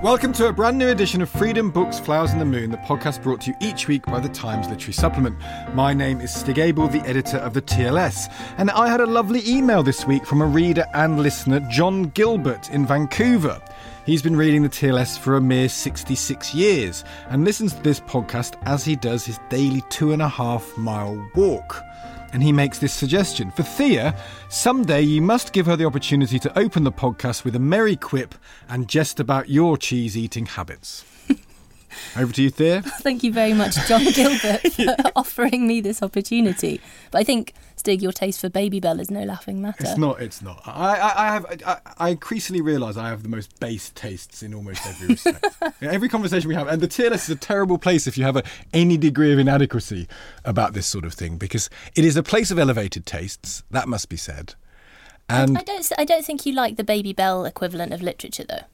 Welcome to a brand new edition of Freedom Books, Flowers and the Moon, the podcast brought to you each week by the Times Literary Supplement. My name is Stig Abell, the editor of the TLS, and I had a lovely email this week from a reader and listener, John Gilbert in Vancouver. He's been reading the TLS for a mere 66 years and listens to this podcast as he does his daily two and a half mile walk and he makes this suggestion. For Thea, someday you must give her the opportunity to open the podcast with a merry quip and jest about your cheese eating habits. Over to you, Thea. Thank you very much, John Gilbert, for offering me this opportunity. But I think, Stig, your taste for Babybel is no laughing matter. It's not. It's not. I, I, I have. I, I increasingly realise I have the most base tastes in almost every respect. Every conversation we have, and the TLS is a terrible place if you have a, any degree of inadequacy about this sort of thing, because it is a place of elevated tastes. That must be said. And I don't. I don't think you like the Babybel equivalent of literature, though.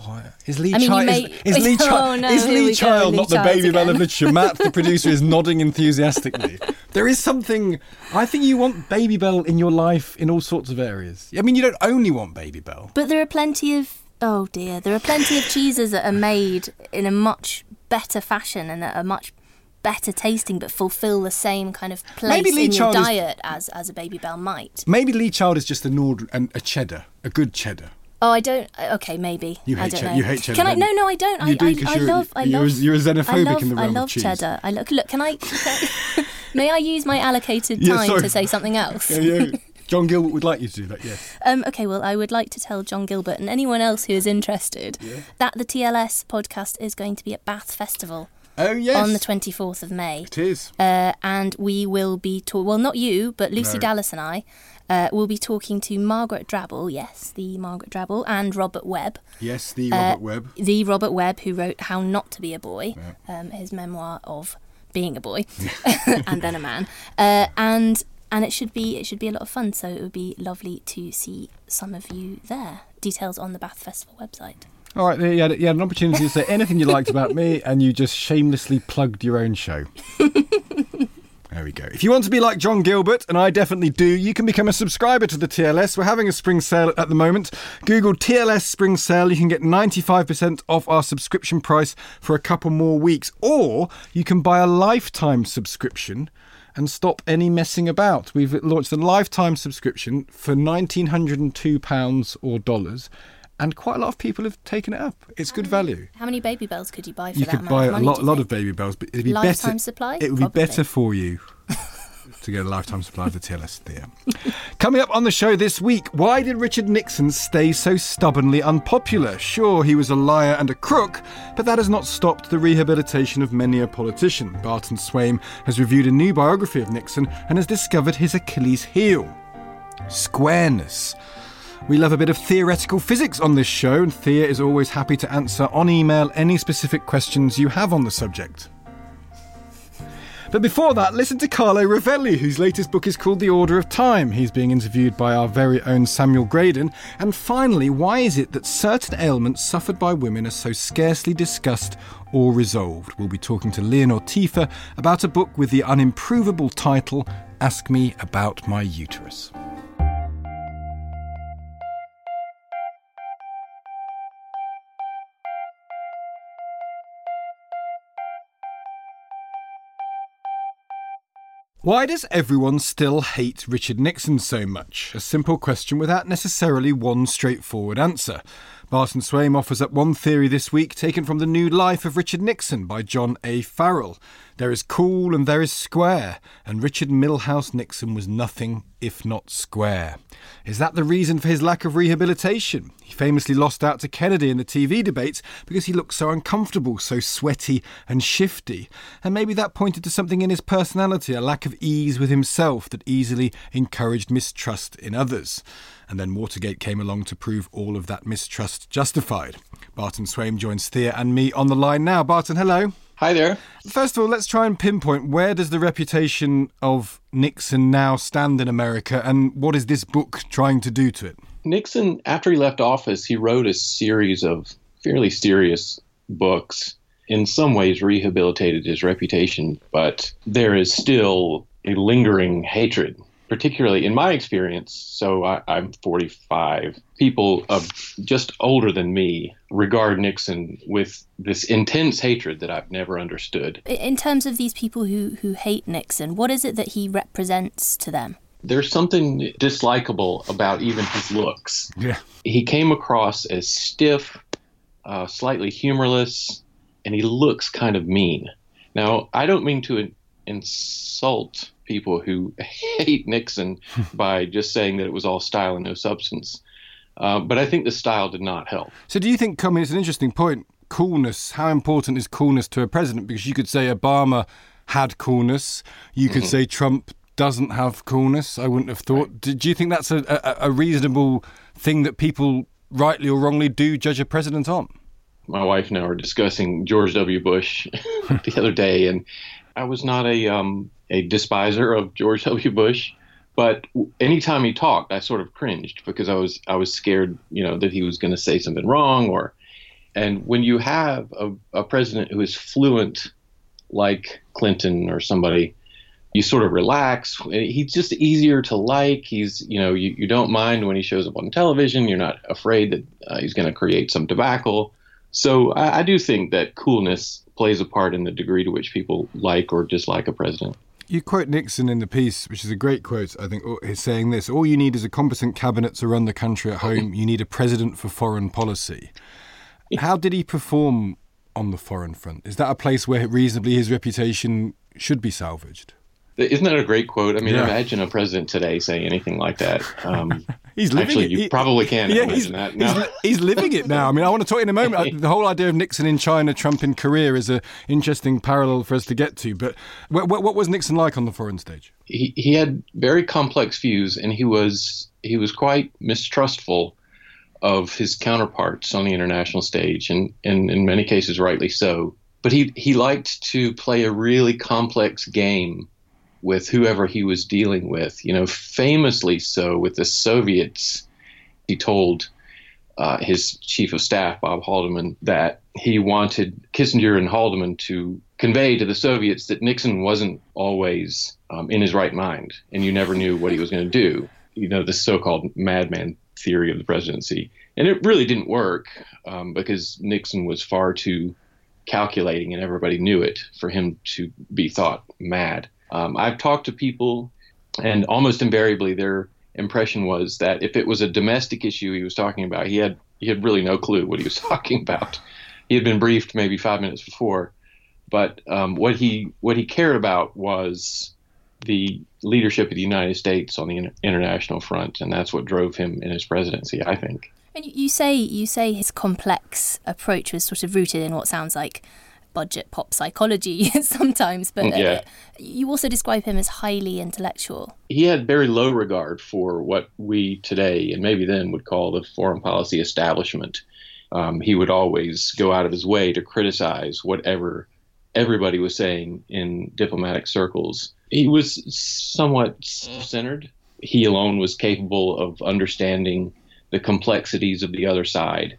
Oh, is Lee, I mean, you Child, may- is, is Lee, Oh, no, is Lee Child Lee not the Babybel of literature? Matt, the producer, is nodding enthusiastically. There is something. I think you want Babybel in your life in all sorts of areas. I mean, you don't only want Baby Bell. But there are plenty of. Oh dear, there are plenty of cheeses that are made in a much better fashion and that are much better tasting, but fulfil the same kind of place Maybe Lee in your is- diet as as a Babybel might. Maybe Lee Child is just a Nord and a cheddar, a good cheddar. Oh, I don't. Okay, maybe. You I don't know. you hate cheddar, Can I? No, no, I don't. You I, do, I, I you're- love. I you're- love. you're xenophobic I love, in the realm I of love cheese. cheddar. I look. Look. Can I? Can, may I use my allocated time sorry. to say something else? Yeah, yeah. John Gilbert would like you to do that. Yes. Um, okay, well, I would like to tell John Gilbert and anyone else who is interested that the TLS podcast is going to be at Bath Festival Oh yes. on the 24th of May. It is. Uh, and we will be talking, well, not you, but Lucy No. Dallas and I uh, will be talking to Margaret Drabble, yes, the Margaret Drabble, and Robert Webb. Yes, the Uh, Robert Webb. The Robert Webb who wrote How Not to Be a Boy, um, his memoir of being a boy and then a man. Uh, and and it should be it should be a lot of fun. So it would be lovely to see some of you there. Details on the Bath Festival website. All right, you had, you had an opportunity to say anything you liked about me, and you just shamelessly plugged your own show. There we go. If you want to be like John Gilbert, and I definitely do, you can become a subscriber to the TLS. We're having a spring sale at the moment. Google TLS Spring Sale. You can get 95% off our subscription price for a couple more weeks. Or you can buy a lifetime subscription and stop any messing about. We've launched a lifetime subscription for £1,902 or dollars, and quite a lot of people have taken it up. It's good mm. value. How many Babybels could you buy for You that could buy a lot, lot of Babybels, but it'd be Lifetime better. supply? It would Probably. be better for you to get a lifetime supply of the TLS there. Coming up on the show this week, why did Richard Nixon stay so stubbornly unpopular? Sure, he was a liar and a crook, but that has not stopped the rehabilitation of many a politician. Barton Swaim has reviewed a new biography of Nixon and has discovered his Achilles heel squareness. We love a bit of theoretical physics on this show, and Thea is always happy to answer on email any specific questions you have on the subject. But before that, listen to Carlo Rovelli, whose latest book is called The Order of Time. He's being interviewed by our very own Samuel Graydon. And finally, why is it that certain ailments suffered by women are so scarcely discussed or resolved? We'll be talking to Leonore Tiefer about a book with the unimprovable title Ask Me About My Uterus. Why does everyone still hate Richard Nixon so much? A simple question without necessarily one straightforward answer. Barton Swaim offers up one theory this week taken from The New Life of Richard Nixon by John A. Farrell. There is cool and there is square, and Richard Milhous Nixon was nothing if not square. Is that the reason for his lack of rehabilitation? He famously lost out to Kennedy in the TV debates because he looked so uncomfortable, so sweaty and shifty. And maybe that pointed to something in his personality, a lack of ease with himself that easily encouraged mistrust in others. And then Watergate came along to prove all of that mistrust justified. Barton Swaim joins Thea and me on the line now. Barton, hello. Hi there. First of all, let's try and pinpoint where does the reputation of Nixon now stand in America and what is this book trying to do to it? Nixon, after he left office, he wrote a series of fairly serious books. In some ways, rehabilitated his reputation, but there is still a lingering hatred particularly in my experience, so I, am 45, people of just older than me regard Nixon with this intense hatred that I've never understood. In terms of these people who, who hate Nixon, what is it that he represents to them? There's something dislikable about even his looks. Yeah. He came across as stiff, uh, slightly humorless, and he looks kind of mean. Now, I don't mean to insult people who hate Nixon by just saying that it was all style and no substance. Uh, but I think the style did not help. So, do you think, I mean, it's an interesting point. Coolness, how important is coolness to a president? Because you could say Obama had coolness, you could mm-hmm. say Trump doesn't have coolness. I wouldn't have thought. Right. Do, do, you think that's a, a, a reasonable thing that people, rightly or wrongly, do judge a president on? My wife and I were discussing George W. Bush the other day, and I was not a um, a despiser of George W. Bush, but anytime he talked, I sort of cringed because I was I was scared, you know, that he was going to say something wrong or. And when you have a, a president who is fluent, like Clinton or somebody, you sort of relax. He's just easier to like. He's, you know, you, you don't mind when he shows up on television. You're not afraid that uh, he's going to create some debacle. So I, I, do think that coolness plays a part in the degree to which people like or dislike a president. You quote Nixon in the piece, which is a great quote, I think, oh, he's saying this All you need is a competent cabinet to run the country at home. You need a president for foreign policy. How did he perform on the foreign front? Is that a place where reasonably his reputation should be salvaged? Isn't that a great quote? I mean, yeah. imagine a president today saying anything like that. Um, he's living actually, it. you he, probably can yeah, imagine that. No. He's, he's, living it now. I mean, I want to talk in a moment. the whole idea of Nixon in China, Trump in Korea is an interesting parallel for us to get to. But what, what was Nixon like on the foreign stage? He, he had very complex views, and he was he was quite mistrustful of his counterparts on the international stage, and, and in many cases, rightly so. But he, he liked to play a really complex game with whoever he was dealing with. You know, famously so with the Soviets, he told uh, his chief of staff, Bob Haldeman, that he wanted Kissinger and Haldeman to convey to the Soviets that Nixon wasn't always um, in his right mind, and you never knew what he was going to do. You know, the so-called madman theory of the presidency, and it really didn't work um, because Nixon was far too calculating, and everybody knew it for him to be thought mad. Um, I've talked to people, and almost invariably their impression was that if it was a domestic issue he was talking about, he had he had really no clue what he was talking about. He had been briefed maybe five minutes before, but um, what he what he cared about was the leadership of the United States on the inter- international front, and that's what drove him in his presidency. I think. And you say you say his complex approach was sort of rooted in what sounds like budget pop psychology sometimes, but uh, yeah. you also describe him as highly intellectual. He had very low regard for what we today and maybe then would call the foreign policy establishment. Um, he would always go out of his way to criticize whatever everybody was saying in diplomatic circles. He was somewhat self centered. He alone was capable of understanding the complexities of the other side.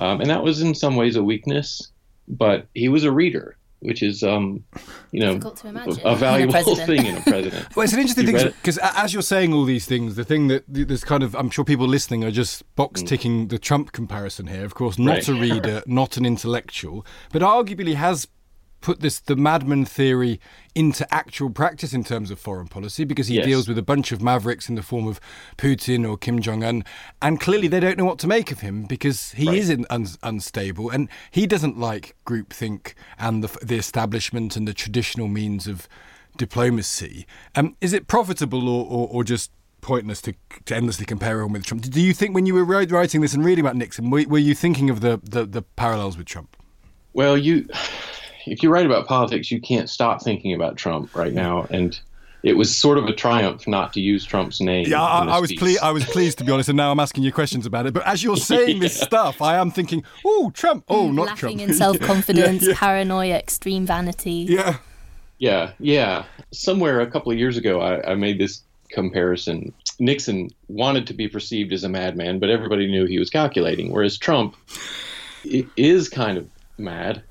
Um, and that was in some ways a weakness but he was a reader. which is, um, you know, Difficult to imagine a valuable president. thing in a president. Well, it's an interesting thing because as you're saying all these things, the thing that there's kind of, I'm sure people listening are just box ticking the Trump comparison here. Of course, not Mm. Right. a reader, not an intellectual, but arguably has put this the madman theory into actual practice in terms of foreign policy because he Yes. deals with a bunch of mavericks in the form of Putin or Kim Jong Un, and clearly they don't know what to make of him because he Right. is un, unstable and he doesn't like groupthink and the, the establishment and the traditional means of diplomacy. Um, is it profitable or, or, or just pointless to, to endlessly compare him with Trump? Do you think when you were writing this and reading about Nixon, were, were you thinking of the, the, the parallels with Trump? Well, you, if you write about politics, you can't stop thinking about Trump right now, and it was sort of a triumph not to use Trump's name. Yeah, I, I was piece. ple- I was pleased to be honest, and now I'm asking you questions about it. But as you're saying this stuff, I am thinking, oh, Trump, oh, not Lacking Trump. in self confidence, Yeah, yeah. paranoia, extreme vanity. yeah. Yeah, yeah. Somewhere a couple of years ago, I, I made this comparison. Nixon wanted to be perceived as a madman, but everybody knew he was calculating, whereas Trump is kind of mad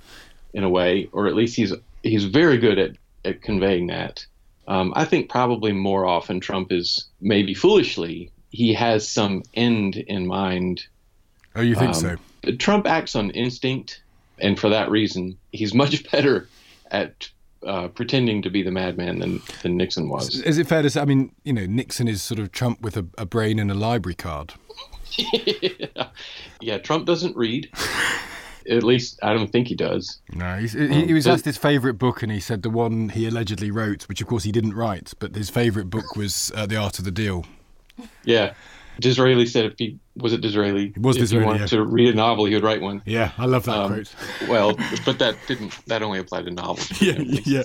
in a way, or at least he's he's very good at, at conveying that. Um, I think probably more often Trump is maybe foolishly he has some end in mind Oh, you think um, so? Trump acts on instinct, and for that reason, he's much better at uh, pretending to be the madman than, than Nixon was. Is it fair to say? I mean, you know, Nixon is sort of Trump with a, a brain and a library card. yeah, Trump doesn't read. At least I don't think he does. No, he's, he, he was but- asked his favourite book, and he said the one he allegedly wrote, which of course he didn't write, but his favourite book was uh, The Art of the Deal. Yeah, Disraeli said if he was it Disraeli, It was if Disraeli, he wanted yeah. to read a novel, he would write one. Yeah, I love that Um, quote. Well, but that didn't. That only applied to novels. Yeah, yeah.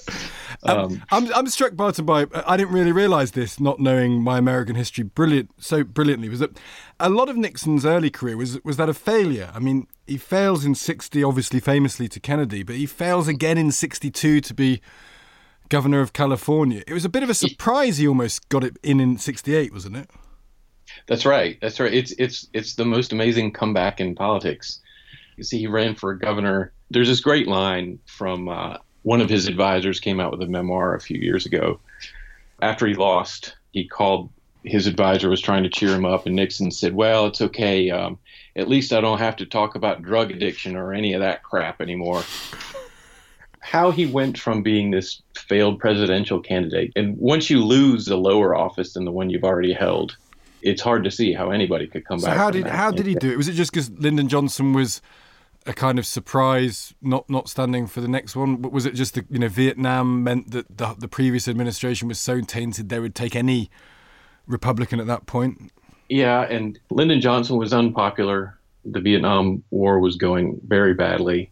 Um, Um, I'm, I'm struck, Barton, by I didn't really realise this, not knowing my American history brilliant so brilliantly, was that a lot of Nixon's early career was was that a failure. I mean, he fails in '60, obviously famously to Kennedy, but he fails again in '62 to be governor of California. It was a bit of a surprise he almost got it in in '68, wasn't it? That's right. That's right. It's it's it's the most amazing comeback in politics. You see, he ran for governor. There's this great line from uh, one of his advisors came out with a memoir a few years ago. After he lost, he called his advisor was trying to cheer him up, and Nixon said, "Well, it's okay. Um, at least I don't have to talk about drug addiction or any of that crap anymore." How he went from being this failed presidential candidate, and once you lose a lower office than the one you've already held, it's hard to see how anybody could come So back. how did that. how did he do it? Was it just because Lyndon Johnson was a kind of surprise, not not standing for the next one? But was it just that you know Vietnam meant that the the previous administration was so tainted they would take any Republican at that point? Yeah, and Lyndon Johnson was unpopular. The Vietnam War was going very badly.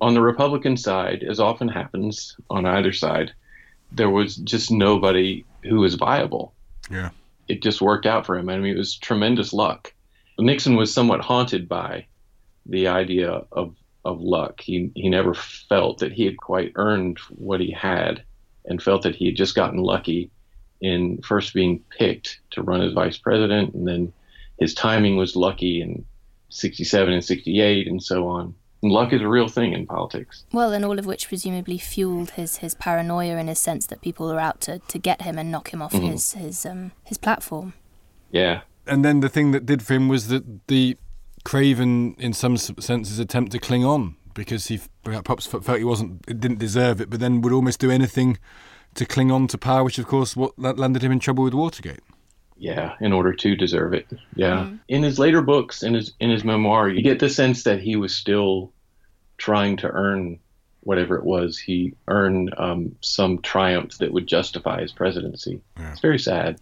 On the Republican side, as often happens on either side, there was just nobody who was viable. Yeah. It just worked out for him. I mean, it was tremendous luck. Nixon was somewhat haunted by the idea of, of luck. He, he never felt that he had quite earned what he had and felt that he had just gotten lucky in first being picked to run as vice president, and then his timing was lucky in 67 and 68 and so on. And luck is a real thing in politics. Well, and all of which presumably fueled his, his paranoia and his sense that people were out to, to get him and knock him off Mm-hmm. his his um his platform. Yeah. And then the thing that did for him was that the Craven, in some s- senses, attempt to cling on because he perhaps felt he wasn't, didn't deserve it, but then would almost do anything to cling on to power, which of course what that landed him in trouble with Watergate. Yeah, in order to deserve it. Yeah. In his later books, in his in his memoir, you get the sense that he was still trying to earn whatever it was. He earned um, some triumph that would justify his presidency. It's very sad.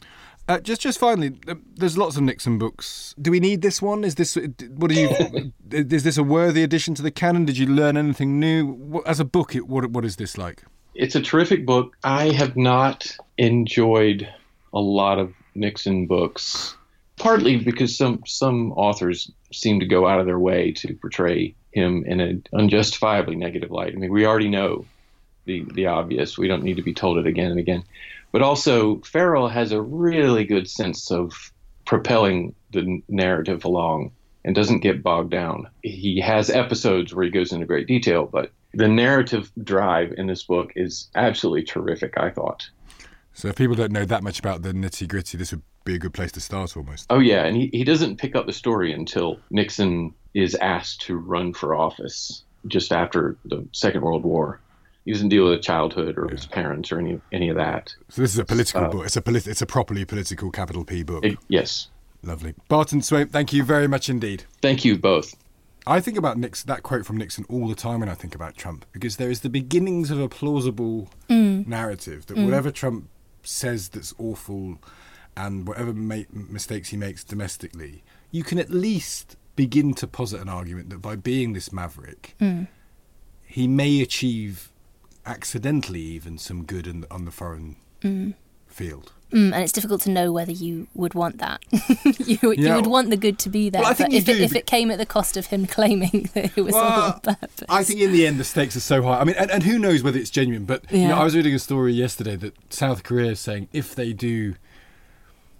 Uh, just, just finally, uh, there's lots of Nixon books. Do we need this one? Is this what do you? is this a worthy addition to the canon? Did you learn anything new? As a book, it, what what is this like? It's a terrific book. I have not enjoyed a lot of Nixon books, partly because some some authors seem to go out of their way to portray him in an unjustifiably negative light. I mean, we already know the the obvious. We don't need to be told it again and again. But also, Farrell has a really good sense of propelling the narrative along and doesn't get bogged down. He has episodes where he goes into great detail, but the narrative drive in this book is absolutely terrific. I thought. So if people don't know that much about the nitty gritty, this would be a good place to start almost. Oh yeah, and he, he doesn't pick up the story until Nixon is asked to run for office just after the Second World War. He doesn't deal with his childhood or his parents or any any of that. So this is a political Uh, book. It's a polit- It's a properly political capital P book. It- yes. Lovely. Barton Swaim, thank you very much indeed. Thank you both. I think about Nixon, that quote from Nixon all the time when I think about Trump because there is the beginnings of a plausible mm. narrative that mm. whatever Trump says that's awful and whatever ma- mistakes he makes domestically, you can at least begin to posit an argument that by being this maverick, mm. he may achieve accidentally even some good in, on the foreign field. Mm, and it's difficult to know whether you would want that. you, you would want the good to be there, Well, I think but if it, if it came at the cost of him claiming that it was all Well, on purpose. I think in the end the stakes are so high. I mean, and, and who knows whether it's genuine? But you know, I was reading a story yesterday that South Korea is saying if they do,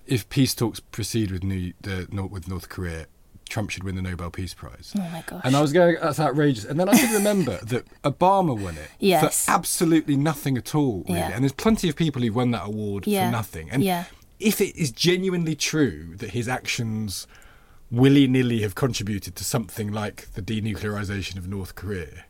if peace talks proceed with New the with North Korea, Trump should win the Nobel Peace Prize. oh my gosh. And I was going, that's outrageous. And then I could remember that Obama won it Yes. for absolutely nothing at all, really. Yeah. And there's plenty of people who've won that award Yeah. for nothing. And Yeah. if it is genuinely true that his actions willy nilly have contributed to something like the denuclearization of North Korea,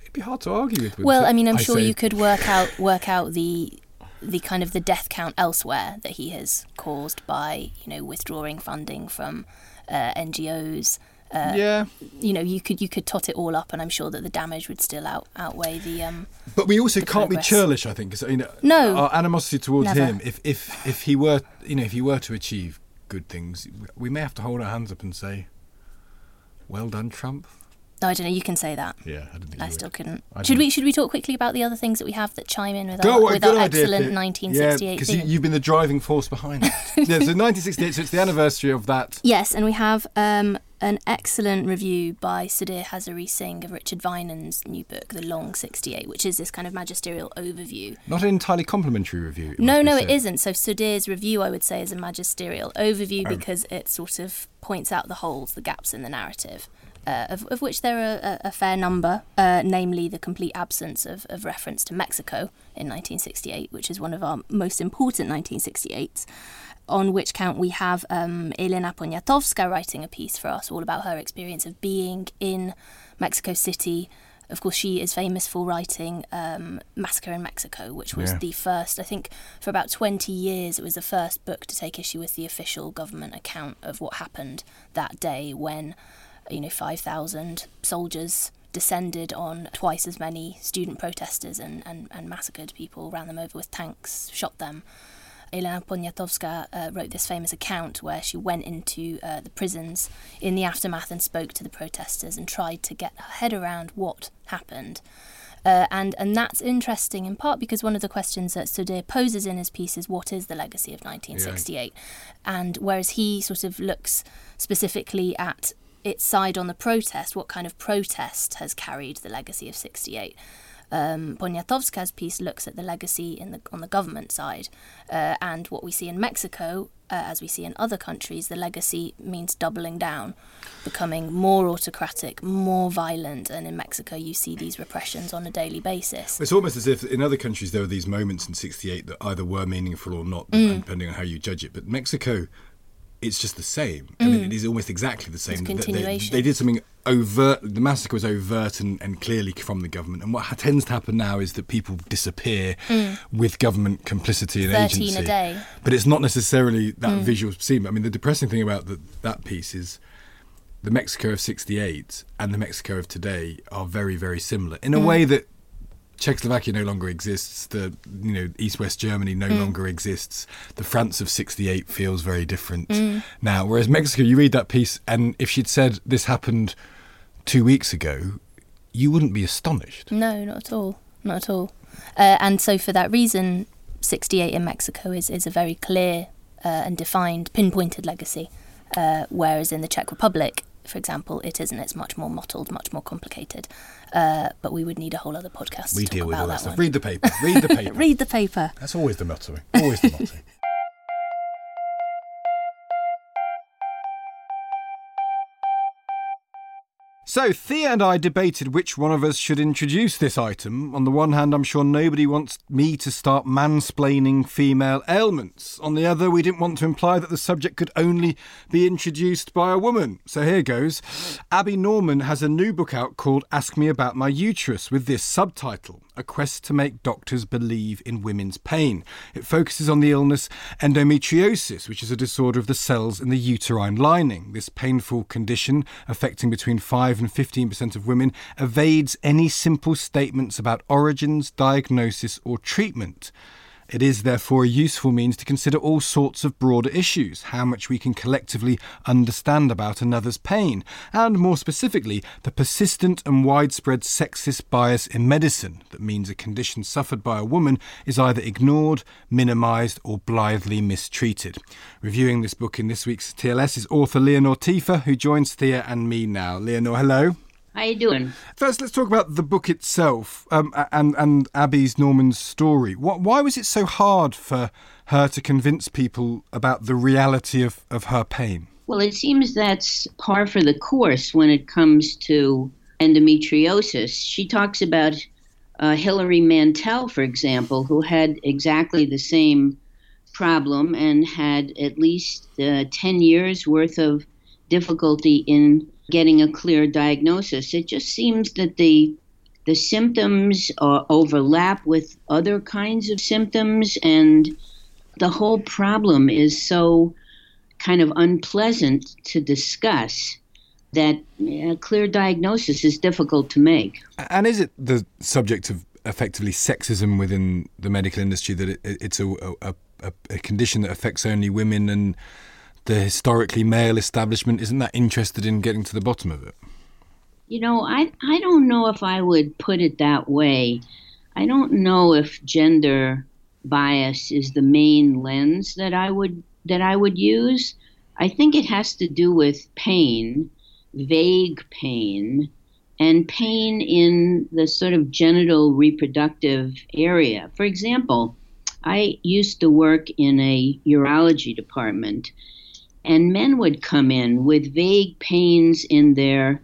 it'd be hard to argue with. Well, I mean, I'm sure say- you could work out work out the the kind of the death count elsewhere that he has caused by you know withdrawing funding from uh, NGOs. Uh, yeah, You know, you could you could tot it all up, and I'm sure that the damage would still out outweigh the. Um, but we also can't progress. be churlish. I think, you know, No. our animosity towards Never. him. If if if he were, you know, if he were to achieve good things, we may have to hold our hands up and say, "Well done, Trump." No, I don't know. You can say that. Yeah, I didn't think I you still would. couldn't. I should didn't. we should we talk quickly about the other things that we have that chime in with Go, our, what a with good our idea, excellent Pete. 1968 Yeah, because you, you've been the driving force behind it. yeah, so 1968, so it's the anniversary of that. Yes, and we have um, an excellent review by Sudhir Hazareesingh of Richard Vinen's new book, The Long 68, which is this kind of magisterial overview. Not an entirely complimentary review. No, no, it said. isn't. So Sudhir's review, I would say, is a magisterial overview Oh. because it sort of points out the holes, the gaps in the narrative. Uh, of, of which there are a, a fair number, uh, namely the complete absence of, of reference to Mexico in 1968, which is one of our most important 1968s. On which count we have um, Elena Poniatowska writing a piece for us all about her experience of being in Mexico City. Of course, she is famous for writing um, Massacre in Mexico, which was Yeah. the first, I think, for about 20 years, it was the first book to take issue with the official government account of what happened that day when, you know, 5,000 soldiers descended on twice as many student protesters and, and, and massacred people, ran them over with tanks, shot them. Elena Poniatowska uh, wrote this famous account where she went into uh, the prisons in the aftermath and spoke to the protesters and tried to get her head around what happened. Uh, and and that's interesting in part because one of the questions that Sudhir poses in his piece is what is the legacy of 1968, and whereas he sort of looks specifically at its side on the protest, what kind of protest has carried the legacy of 68. Um, Poniatowska's piece looks at the legacy in the, on the government side, uh, and what we see in Mexico, uh, as we see in other countries, the legacy means doubling down, becoming more autocratic, more violent, and in Mexico you see these repressions on a daily basis. It's almost as if in other countries there were these moments in '68 that either were meaningful or not, Mm. depending on how you judge it. But Mexico, it's just the same. I mean, it is almost exactly the same. Mm. It's They- they- continuation. They, did something overt. The massacre was overt and, and clearly from the government. And what ha- tends to happen now is that people disappear with government complicity and 13 agency. Mm. a day. But it's not necessarily that Mm. visual scene. I mean, the depressing thing about the, that piece is the Mexico of 68 and the Mexico of today are very, very similar Mm. in a way that Czechoslovakia no longer exists. The you know East West Germany no Mm. longer exists. The France of '68 feels very different Mm. now. Whereas Mexico, you read that piece, and if she'd said this happened two weeks ago, you wouldn't be astonished. No, not at all. Not at all. Uh, and so, for that reason, 68 in Mexico is, is a very clear uh, and defined, pinpointed legacy. Uh, whereas in the Czech Republic, for example, it isn't. It's much more mottled, much more complicated. Uh, but we would need a whole other podcast We deal with about all that that stuff. one. Read the paper. Read the paper. Read the paper. That's always the motto. Always the motto. So, Thea and I debated which one of us should introduce this item. On the one hand, I'm sure nobody wants me to start mansplaining female ailments. On the other, we didn't want to imply that the subject could only be introduced by a woman. So, here goes. Abby Norman has a new book out called Ask Me About My Uterus with this subtitle A Quest to Make Doctors Believe in Women's Pain. It focuses on the illness endometriosis, which is a disorder of the cells in the uterine lining. This painful condition, affecting between 5 and 15% of women, evades any simple statements about origins, diagnosis, or treatment. It is therefore a useful means to consider all sorts of broader issues, how much we can collectively understand about another's pain, and more specifically, the persistent and widespread sexist bias in medicine that means a condition suffered by a woman is either ignored, minimised, or blithely mistreated. Reviewing this book in this week's TLS is author Leonore Tiefer, who joins Thea and me now. Leonore, hello. How you doing? First, let's talk about the book itself um, and and Abby's Norman's story. What, why was it so hard for her to convince people about the reality of, of her pain? Well, it seems that's par for the course when it comes to endometriosis. She talks about uh, Hilary Mantel, for example, who had exactly the same problem and had at least uh, 10 years worth of difficulty in getting a clear diagnosis. It just seems that the the symptoms uh, overlap with other kinds of symptoms, and the whole problem is so kind of unpleasant to discuss that a clear diagnosis is difficult to make. And is it the subject of effectively sexism within the medical industry that it, it's a, a, a, a condition that affects only women and the historically male establishment isn't that interested in getting to the bottom of it? You know, I I don't know if I would put it that way. I don't know if gender bias is the main lens that I would that I would use. I think it has to do with pain, vague pain, and pain in the sort of genital reproductive area. For example, I used to work in a urology department and men would come in with vague pains in their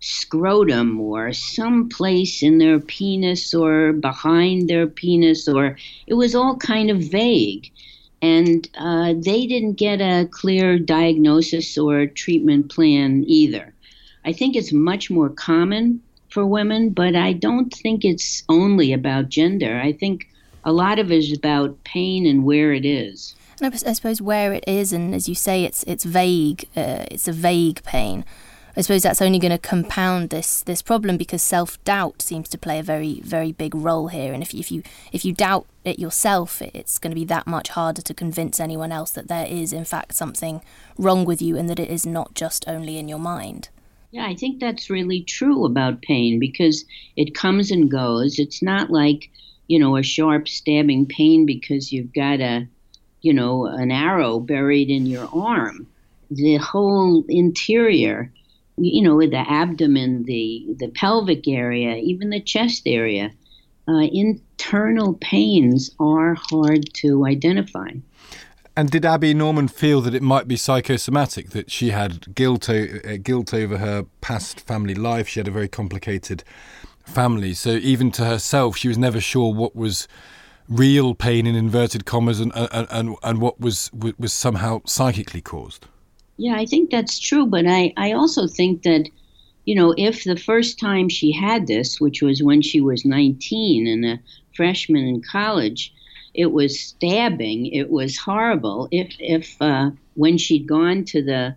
scrotum or some place in their penis or behind their penis or it was all kind of vague. And uh, they didn't get a clear diagnosis or treatment plan either. I think it's much more common for women but i don't think it's only about gender. I think a lot of it is about pain and where it is and I, suppose where it is, and as you say, it's it's vague. Uh, it's a vague pain. I suppose that's only going to compound this this problem because self doubt seems to play a very very big role here. And if if you if you doubt it yourself, it's going to be that much harder to convince anyone else that there is in fact something wrong with you and that it is not just only in your mind. Yeah, I think that's really true about pain because it comes and goes. It's not like you know a sharp stabbing pain because you've got a you know, an arrow buried in your arm. The whole interior, you know, with the abdomen, the, the pelvic area, even the chest area, uh, internal pains are hard to identify. And did Abby Norman feel that it might be psychosomatic, that she had guilt, o- uh, guilt over her past family life? She had a very complicated family. So even to herself, she was never sure what was real pain in inverted commas and and, and, and what was was somehow psychically caused. Yeah, I think that's true, but I, I also think that, you know, if the first time she had this, which was when she was 19 and a freshman in college, it was stabbing, it was horrible. If, if uh, when she'd gone to the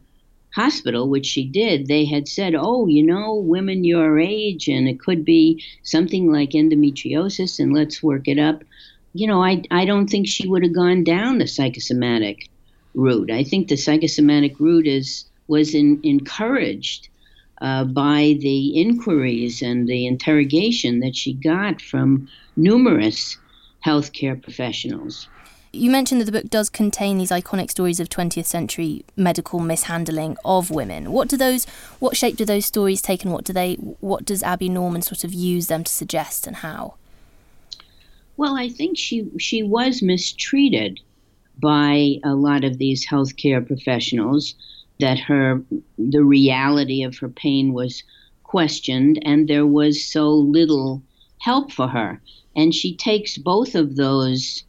hospital, which she did, they had said, oh, you know, women your age, and it could be something like endometriosis, and let's work it up you know, I, I don't think she would have gone down the psychosomatic route. I think the psychosomatic route is was in, encouraged uh, by the inquiries and the interrogation that she got from numerous healthcare professionals. You mentioned that the book does contain these iconic stories of 20th century medical mishandling of women. What do those what shape do those stories take and what do they what does Abby Norman sort of use them to suggest and how? Well, I think she she was mistreated by a lot of these healthcare professionals. That her the reality of her pain was questioned and there was so little help for her. And she takes both of those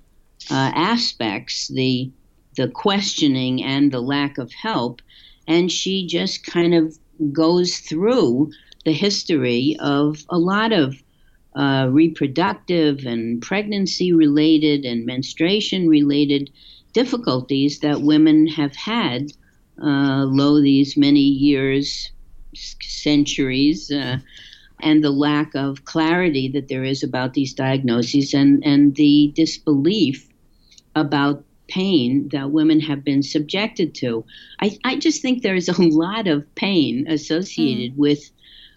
uh, aspects, the the questioning and the lack of help, and she just kind of goes through the history of a lot of uh, reproductive and pregnancy related and menstruation related difficulties that women have had, uh, lo, these many years, centuries, uh, and the lack of clarity that there is about these diagnoses and, and the disbelief about pain that women have been subjected to. I, I just think there's a lot of pain associated mm. with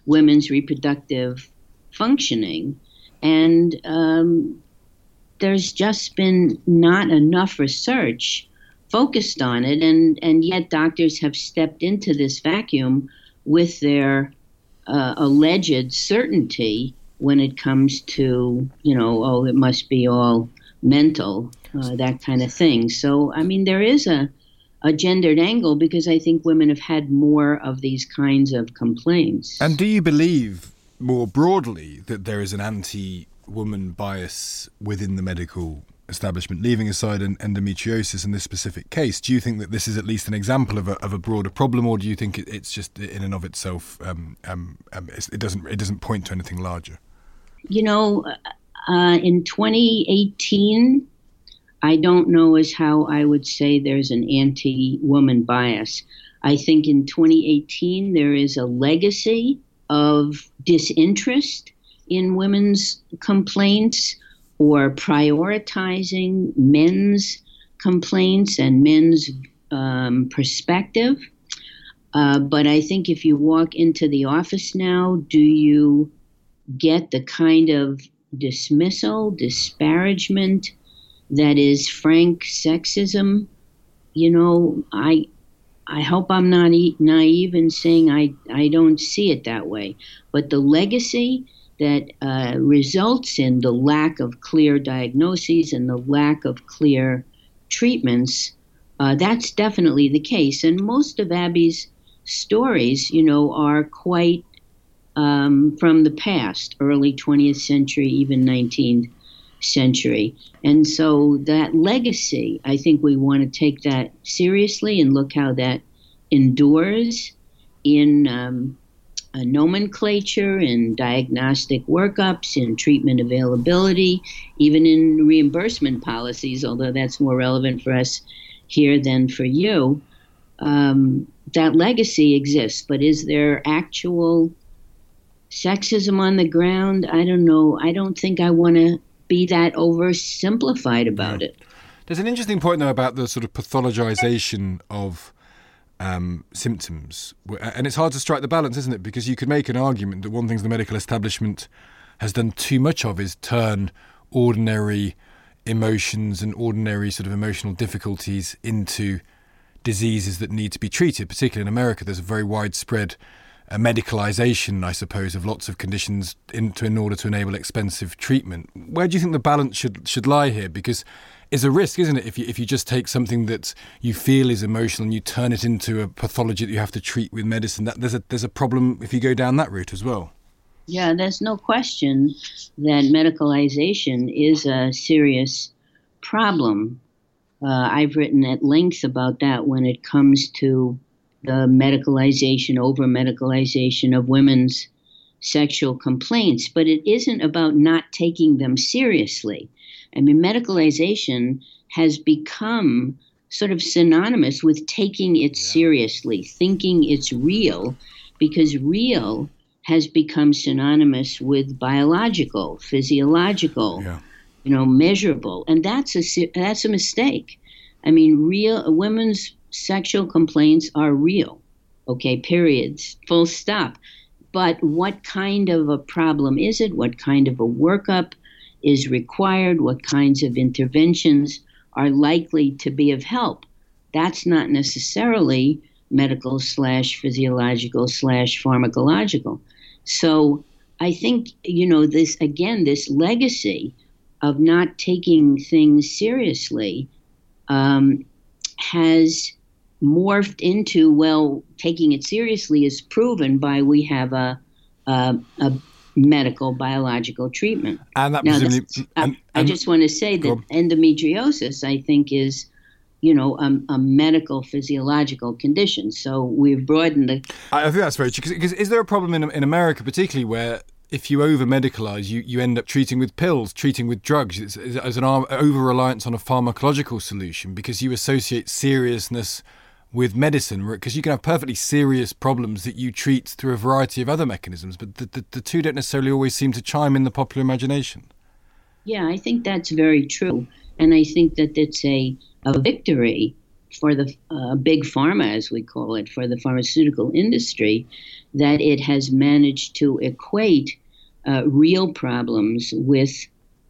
women's reproductive functioning. And um, there's just been not enough research focused on it. And, and yet, doctors have stepped into this vacuum with their uh, alleged certainty when it comes to, you know, oh, it must be all mental, uh, that kind of thing. So, I mean, there is a, a gendered angle because I think women have had more of these kinds of complaints. And do you believe more broadly that there is an anti woman bias within the medical establishment, leaving aside an endometriosis in this specific case, do you think that this is at least an example of a, of a broader problem, or do you think it, it's just in and of itself um, um, um, it doesn't it doesn't point to anything larger? You know, uh, in 2018, I don't know as how I would say there's an anti-woman bias. I think in 2018 there is a legacy of disinterest in women's complaints or prioritizing men's complaints and men's um, perspective. Uh, but I think if you walk into the office now, do you get the kind of dismissal, disparagement that is frank sexism? You know, I I hope I'm not naive in saying I, I don't see it that way. But the legacy that uh, results in the lack of clear diagnoses and the lack of clear treatments, uh, that's definitely the case. And most of Abby's stories, you know, are quite um, from the past, early 20th century, even 19th century. And so that legacy, I think we want to take that seriously and look how that endures in um, nomenclature, in diagnostic workups, in treatment availability, even in reimbursement policies, although that's more relevant for us here than for you. Um, that legacy exists, but is there actual sexism on the ground? I don't know. I don't think I want to be that oversimplified about yeah. it. There's an interesting point, though, about the sort of pathologization of um, symptoms. And it's hard to strike the balance, isn't it? Because you could make an argument that one thing the medical establishment has done too much of is turn ordinary emotions and ordinary sort of emotional difficulties into diseases that need to be treated. Particularly in America, there's a very widespread uh, medicalization, I suppose, of lots of conditions in, to, in order to enable expensive treatment. Where do you think the balance should should lie here? Because is a risk, isn't it? If you if you just take something that you feel is emotional and you turn it into a pathology that you have to treat with medicine, that there's a there's a problem if you go down that route as well. Yeah, there's no question that medicalization is a serious problem. Uh, I've written at length about that when it comes to the medicalization, over medicalization of women's sexual complaints, but it isn't about not taking them seriously. I mean, medicalization has become sort of synonymous with taking it yeah. seriously, thinking it's real, because real has become synonymous with biological, physiological, yeah. you know, measurable, and that's a that's a mistake. I mean, real women's sexual complaints are real. Okay, periods, full stop. But what kind of a problem is it? What kind of a workup? is required, what kinds of interventions are likely to be of help. That's not necessarily medical slash physiological slash pharmacological. So I think, you know, this again, this legacy of not taking things seriously um, has morphed into, well, taking it seriously is proven by we have a uh, a medical biological treatment. And that Now, presumably, and- I, I just want to say that endometriosis, I think, is you know a, a medical physiological condition. So we've broadened the I think that's very true. Because is there a problem in, in America, particularly, where if you over medicalize, you, you end up treating with pills, treating with drugs, it's, it's, as an over reliance on a pharmacological solution because you associate seriousness with medicine? Because you can have perfectly serious problems that you treat through a variety of other mechanisms, but the, the, the two don't necessarily always seem to chime in the popular imagination. Yeah, I think that's very true, and I think that it's a a victory for the uh, big pharma, as we call it, for the pharmaceutical industry, that it has managed to equate uh, real problems with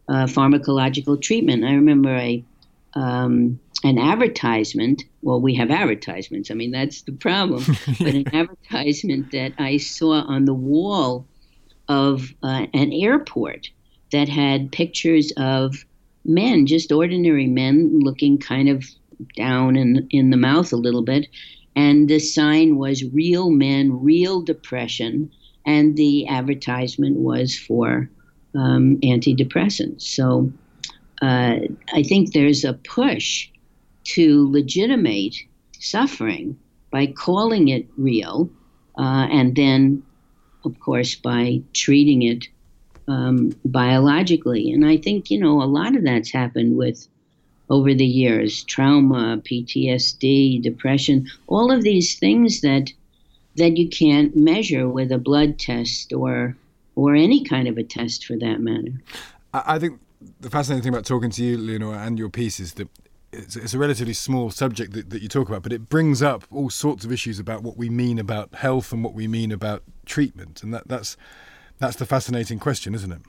uh, pharmacological treatment. I remember a um, an advertisement. Well, we have advertisements. I mean, that's the problem. but an advertisement that I saw on the wall of uh, an airport that had pictures of men, just ordinary men, looking kind of down in in the mouth a little bit, and the sign was "Real Men, Real Depression," and the advertisement was for um, antidepressants. So uh, I think there's a push to legitimate suffering by calling it real, uh, and then, of course, by treating it um, biologically. And I think, you know, a lot of that's happened with over the years trauma, PTSD, depression, all of these things that that you can't measure with a blood test or or any kind of a test for that matter. I think the fascinating thing about talking to you, Leonore, and your piece is that it's, it's a relatively small subject that, that you talk about, but it brings up all sorts of issues about what we mean about health and what we mean about treatment, and that, that's that's the fascinating question, isn't it?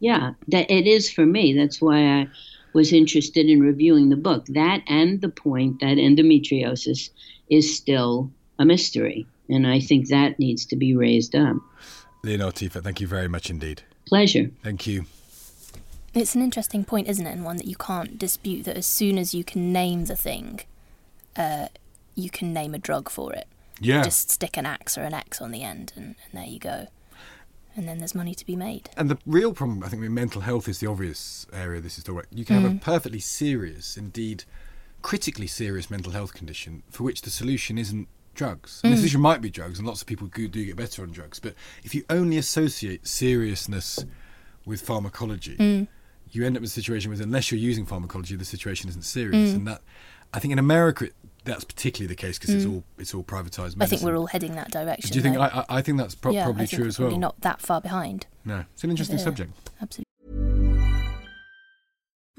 Yeah, that it is for me. That's why I was interested in reviewing the book. That and the point that endometriosis is still a mystery, and I think that needs to be raised up. Leonore Tiefer, thank you very much indeed. Pleasure. Thank you. It's an interesting point, isn't it? And one that you can't dispute that as soon as you can name the thing, uh, you can name a drug for it. Yeah. Just stick an X or an X on the end, and, and there you go. And then there's money to be made. And the real problem, I think, with mental health is the obvious area this is talking about. You can have a mm. perfectly serious, indeed critically serious mental health condition for which the solution isn't drugs. And the mm. solution might be drugs, and lots of people do do get better on drugs. But if you only associate seriousness with pharmacology, mm. You end up with a situation where, unless you're using pharmacology, the situation isn't serious. Mm. And that, I think, in America, that's particularly the case because it's mm. all it's all privatized medicine. I think we're all heading that direction. Do you think? I, I think that's pro- yeah, probably think true as well. Probably not that far behind. No, it's an interesting Yeah. subject. Absolutely.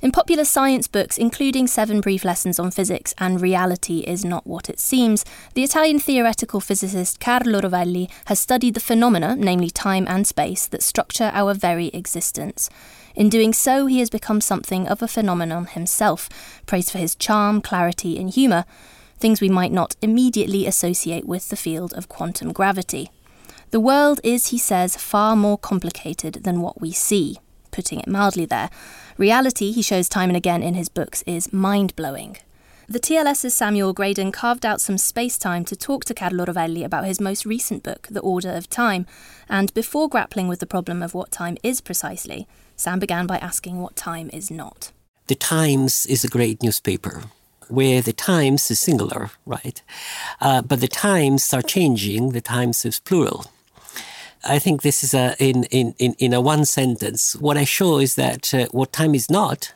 In popular science books, including Seven Brief Lessons on Physics and Reality is Not What It Seems, the Italian theoretical physicist Carlo Rovelli has studied the phenomena, namely time and space, that structure our very existence. In doing so, he has become something of a phenomenon himself, praised for his charm, clarity, and humour, things we might not immediately associate with the field of quantum gravity. The world is, he says, far more complicated than what we see, putting it mildly there. Reality, he shows time and again in his books, is mind blowing. The TLS's Samuel Graydon carved out some space time to talk to Carlo Rovelli about his most recent book, The Order of Time, and before grappling with the problem of what time is precisely, Sam began by asking what time is not. The Times is a great newspaper where the Times is singular, right? Uh, but the Times are changing, the Times is plural. I think this is a, in, in, in, in a one sentence. What I show is that uh, what time is not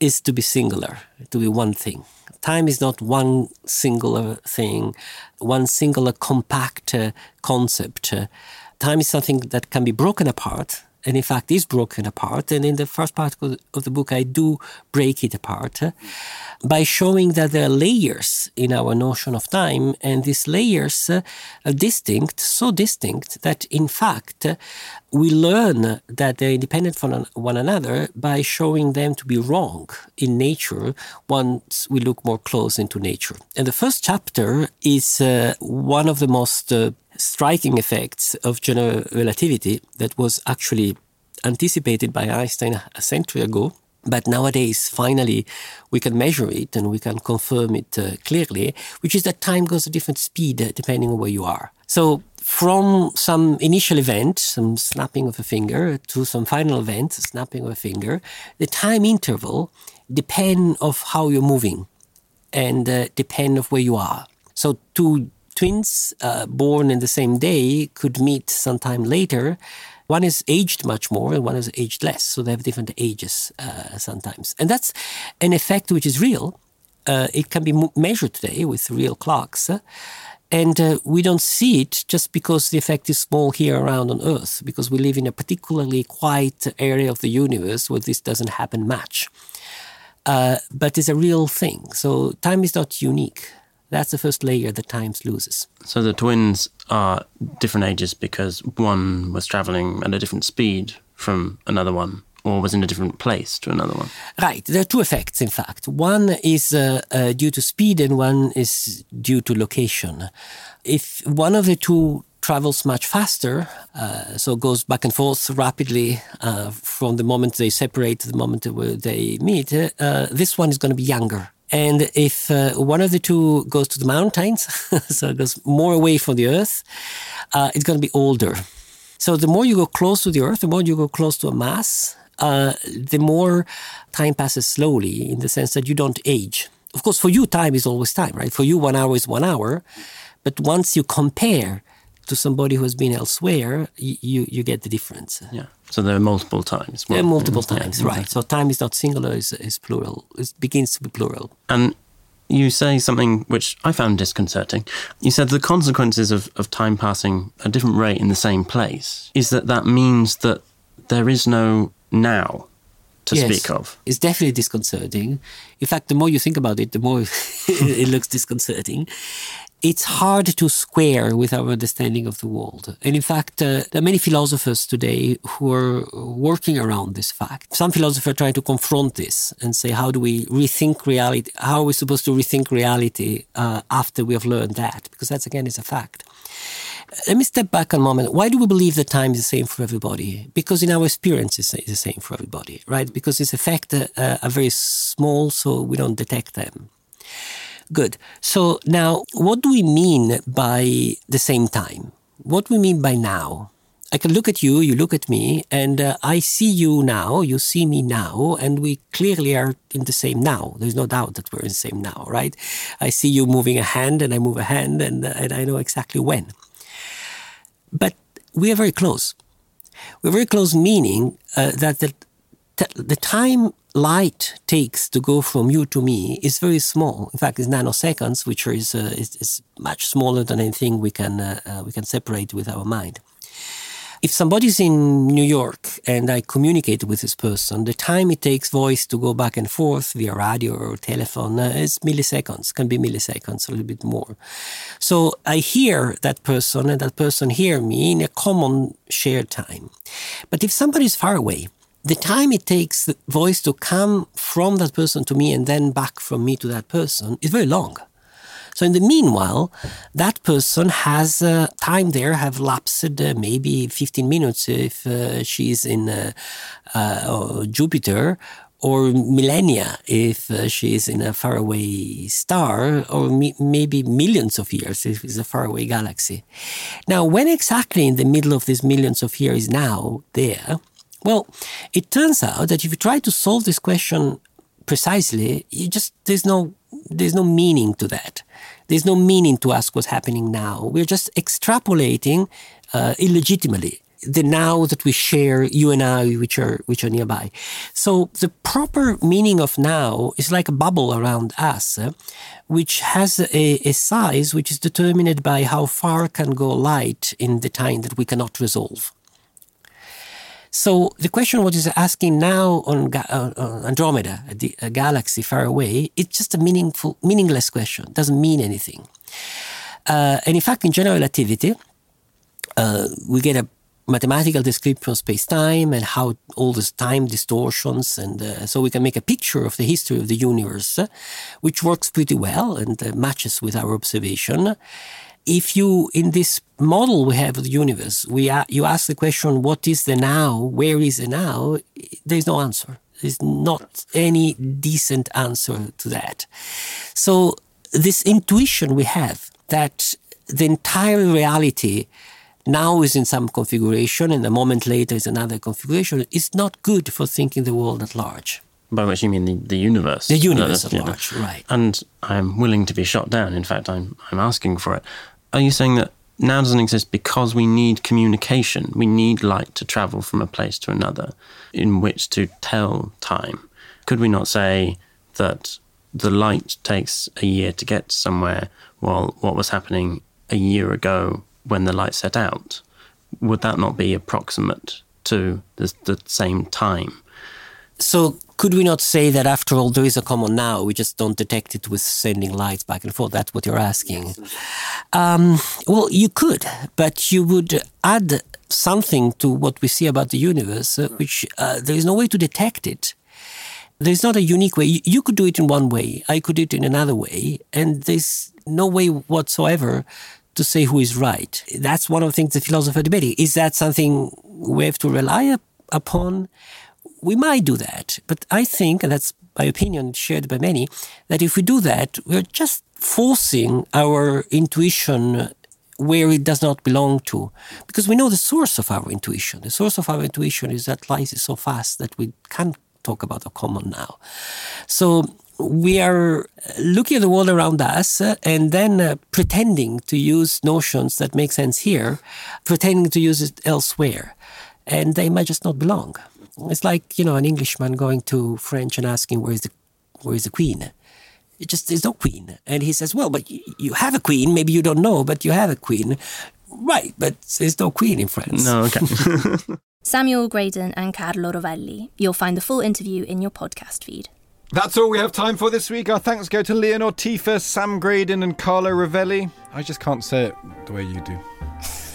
is to be singular, to be one thing. Time is not one singular thing, one singular compact uh, concept. Uh, time is something that can be broken apart and in fact is broken apart. And in the first part of the book, I do break it apart uh, by showing that there are layers in our notion of time, and these layers uh, are distinct, so distinct that in fact uh, we learn that they're independent from one another by showing them to be wrong in nature once we look more close into nature. And the first chapter is uh, one of the most uh, striking effects of general relativity that was actually anticipated by Einstein a century ago. But nowadays, finally, we can measure it and we can confirm it uh, clearly, which is that time goes at different speed uh, depending on where you are. So, from some initial event, some snapping of a finger, to some final event, snapping of a finger, the time interval depend of how you're moving and uh, depend of where you are. So, two twins uh, born in the same day could meet sometime later. One is aged much more and one is aged less, so they have different ages uh, sometimes. And that's an effect which is real. Uh, it can be measured today with real clocks. Uh, and uh, we don't see it just because the effect is small here around on Earth, because we live in a particularly quiet area of the universe where this doesn't happen much. Uh, but it's a real thing. So time is not unique. That's the first layer that Times loses. So the twins are different ages because one was traveling at a different speed from another one or was in a different place to another one? Right. There are two effects, in fact. One is uh, uh, due to speed and one is due to location. If one of the two travels much faster, uh, so goes back and forth rapidly uh, from the moment they separate to the moment they meet, uh, this one is going to be younger and if uh, one of the two goes to the mountains, so it goes more away from the earth, uh, it's going to be older. So the more you go close to the earth, the more you go close to a mass, uh, the more time passes slowly in the sense that you don't age. Of course, for you, time is always time, right? For you, one hour is one hour. But once you compare to somebody who has been elsewhere, you, you get the difference. Yeah. So there are multiple times. Well, there are multiple times, yeah, right. So time is not singular, it's, it's plural. It begins to be plural. And you say something which I found disconcerting. You said the consequences of, of time passing a different rate in the same place is that that means that there is no now to yes, speak of. It's definitely disconcerting. In fact, the more you think about it, the more it looks disconcerting it's hard to square with our understanding of the world. And in fact, uh, there are many philosophers today who are working around this fact. Some philosophers are trying to confront this and say, how do we rethink reality? How are we supposed to rethink reality uh, after we have learned that? Because that's, again, is a fact. Let me step back a moment. Why do we believe that time is the same for everybody? Because in our experience, it's the same for everybody, right? Because its effects uh, are very small, so we don't detect them. Good. So now, what do we mean by the same time? What we mean by now? I can look at you, you look at me, and uh, I see you now, you see me now, and we clearly are in the same now. There's no doubt that we're in the same now, right? I see you moving a hand, and I move a hand, and, uh, and I know exactly when. But we are very close. We're very close, meaning uh, that the, the time light takes to go from you to me is very small. In fact, it's nanoseconds, which is, uh, is, is much smaller than anything we can, uh, uh, we can separate with our mind. If somebody's in New York and I communicate with this person, the time it takes voice to go back and forth via radio or telephone uh, is milliseconds, can be milliseconds, a little bit more. So I hear that person and that person hear me in a common shared time. But if somebody's far away, the time it takes the voice to come from that person to me and then back from me to that person is very long. So in the meanwhile, that person has uh, time there have lapsed uh, maybe 15 minutes if uh, she's in uh, uh, Jupiter or millennia if uh, she is in a faraway star, or maybe millions of years if it's a faraway galaxy. Now, when exactly in the middle of these millions of years now there, well, it turns out that if you try to solve this question precisely, you just there's no there's no meaning to that. There's no meaning to ask what's happening now. We're just extrapolating uh, illegitimately the now that we share, you and I, which are which are nearby. So the proper meaning of now is like a bubble around us, uh, which has a, a, size which is determined by how far can go light in the time that we cannot resolve. So the question what is asking now on uh, Andromeda, the, a galaxy far away, it's just a meaningful, meaningless question. It doesn't mean anything. Uh, and in fact, in general relativity, uh, we get a mathematical description of space-time and how all this time distortions and uh, so we can make a picture of the history of the universe uh, which works pretty well and uh, matches with our observation if you in this model we have of the universe we are, you ask the question what is the now? Where is the now? There's no answer. There's not any decent answer to that. So this intuition we have that the entire reality now is in some configuration and a moment later is another configuration is not good for thinking the world at large by which you mean the, the universe. The universe at large, right. And I'm willing to be shot down. In fact, I'm, I'm asking for it. Are you saying that now doesn't exist because we need communication? We need light to travel from a place to another in which to tell time. Could we not say that the light takes a year to get somewhere while what was happening a year ago when the light set out? Would that not be approximate to the, the same time? So could we not say that after all there is a common now? We just don't detect it with sending lights back and forth. That's what you're asking. Um, well, you could, but you would add something to what we see about the universe, uh, which uh, there is no way to detect it. There's not a unique way. You, you could do it in one way. I could do it in another way, and there's no way whatsoever to say who is right. That's one of the things the philosopher debating. Is that something we have to rely upon? We might do that. But I think, and that's my opinion shared by many, that if we do that, we're just forcing our intuition where it does not belong to. Because we know the source of our intuition. The source of our intuition is that life is so fast that we can't talk about a common now. So we are looking at the world around us uh, and then uh, pretending to use notions that make sense here, pretending to use it elsewhere. And they might just not belong. It's like you know an Englishman going to French and asking where is the where is the Queen. It just there's no Queen, and he says, "Well, but you have a Queen. Maybe you don't know, but you have a Queen." Right, but there's no Queen in France. No, okay. Samuel Graydon and Carlo Rovelli. You'll find the full interview in your podcast feed. That's all we have time for this week. Our thanks go to Leonore Tiefer, Sam Graydon, and Carlo Rovelli. I just can't say it the way you do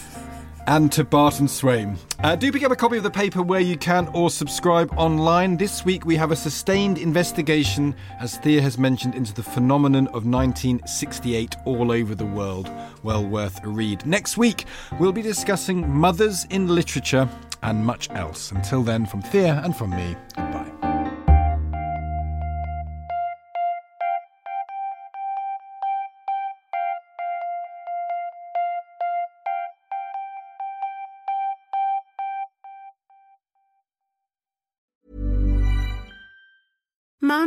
and to Barton Swaim. Uh, do pick up a copy of the paper where you can or subscribe online. This week we have a sustained investigation, as Thea has mentioned, into the phenomenon of 1968 all over the world. Well worth a read. Next week we'll be discussing mothers in literature and much else. Until then, from Thea and from me,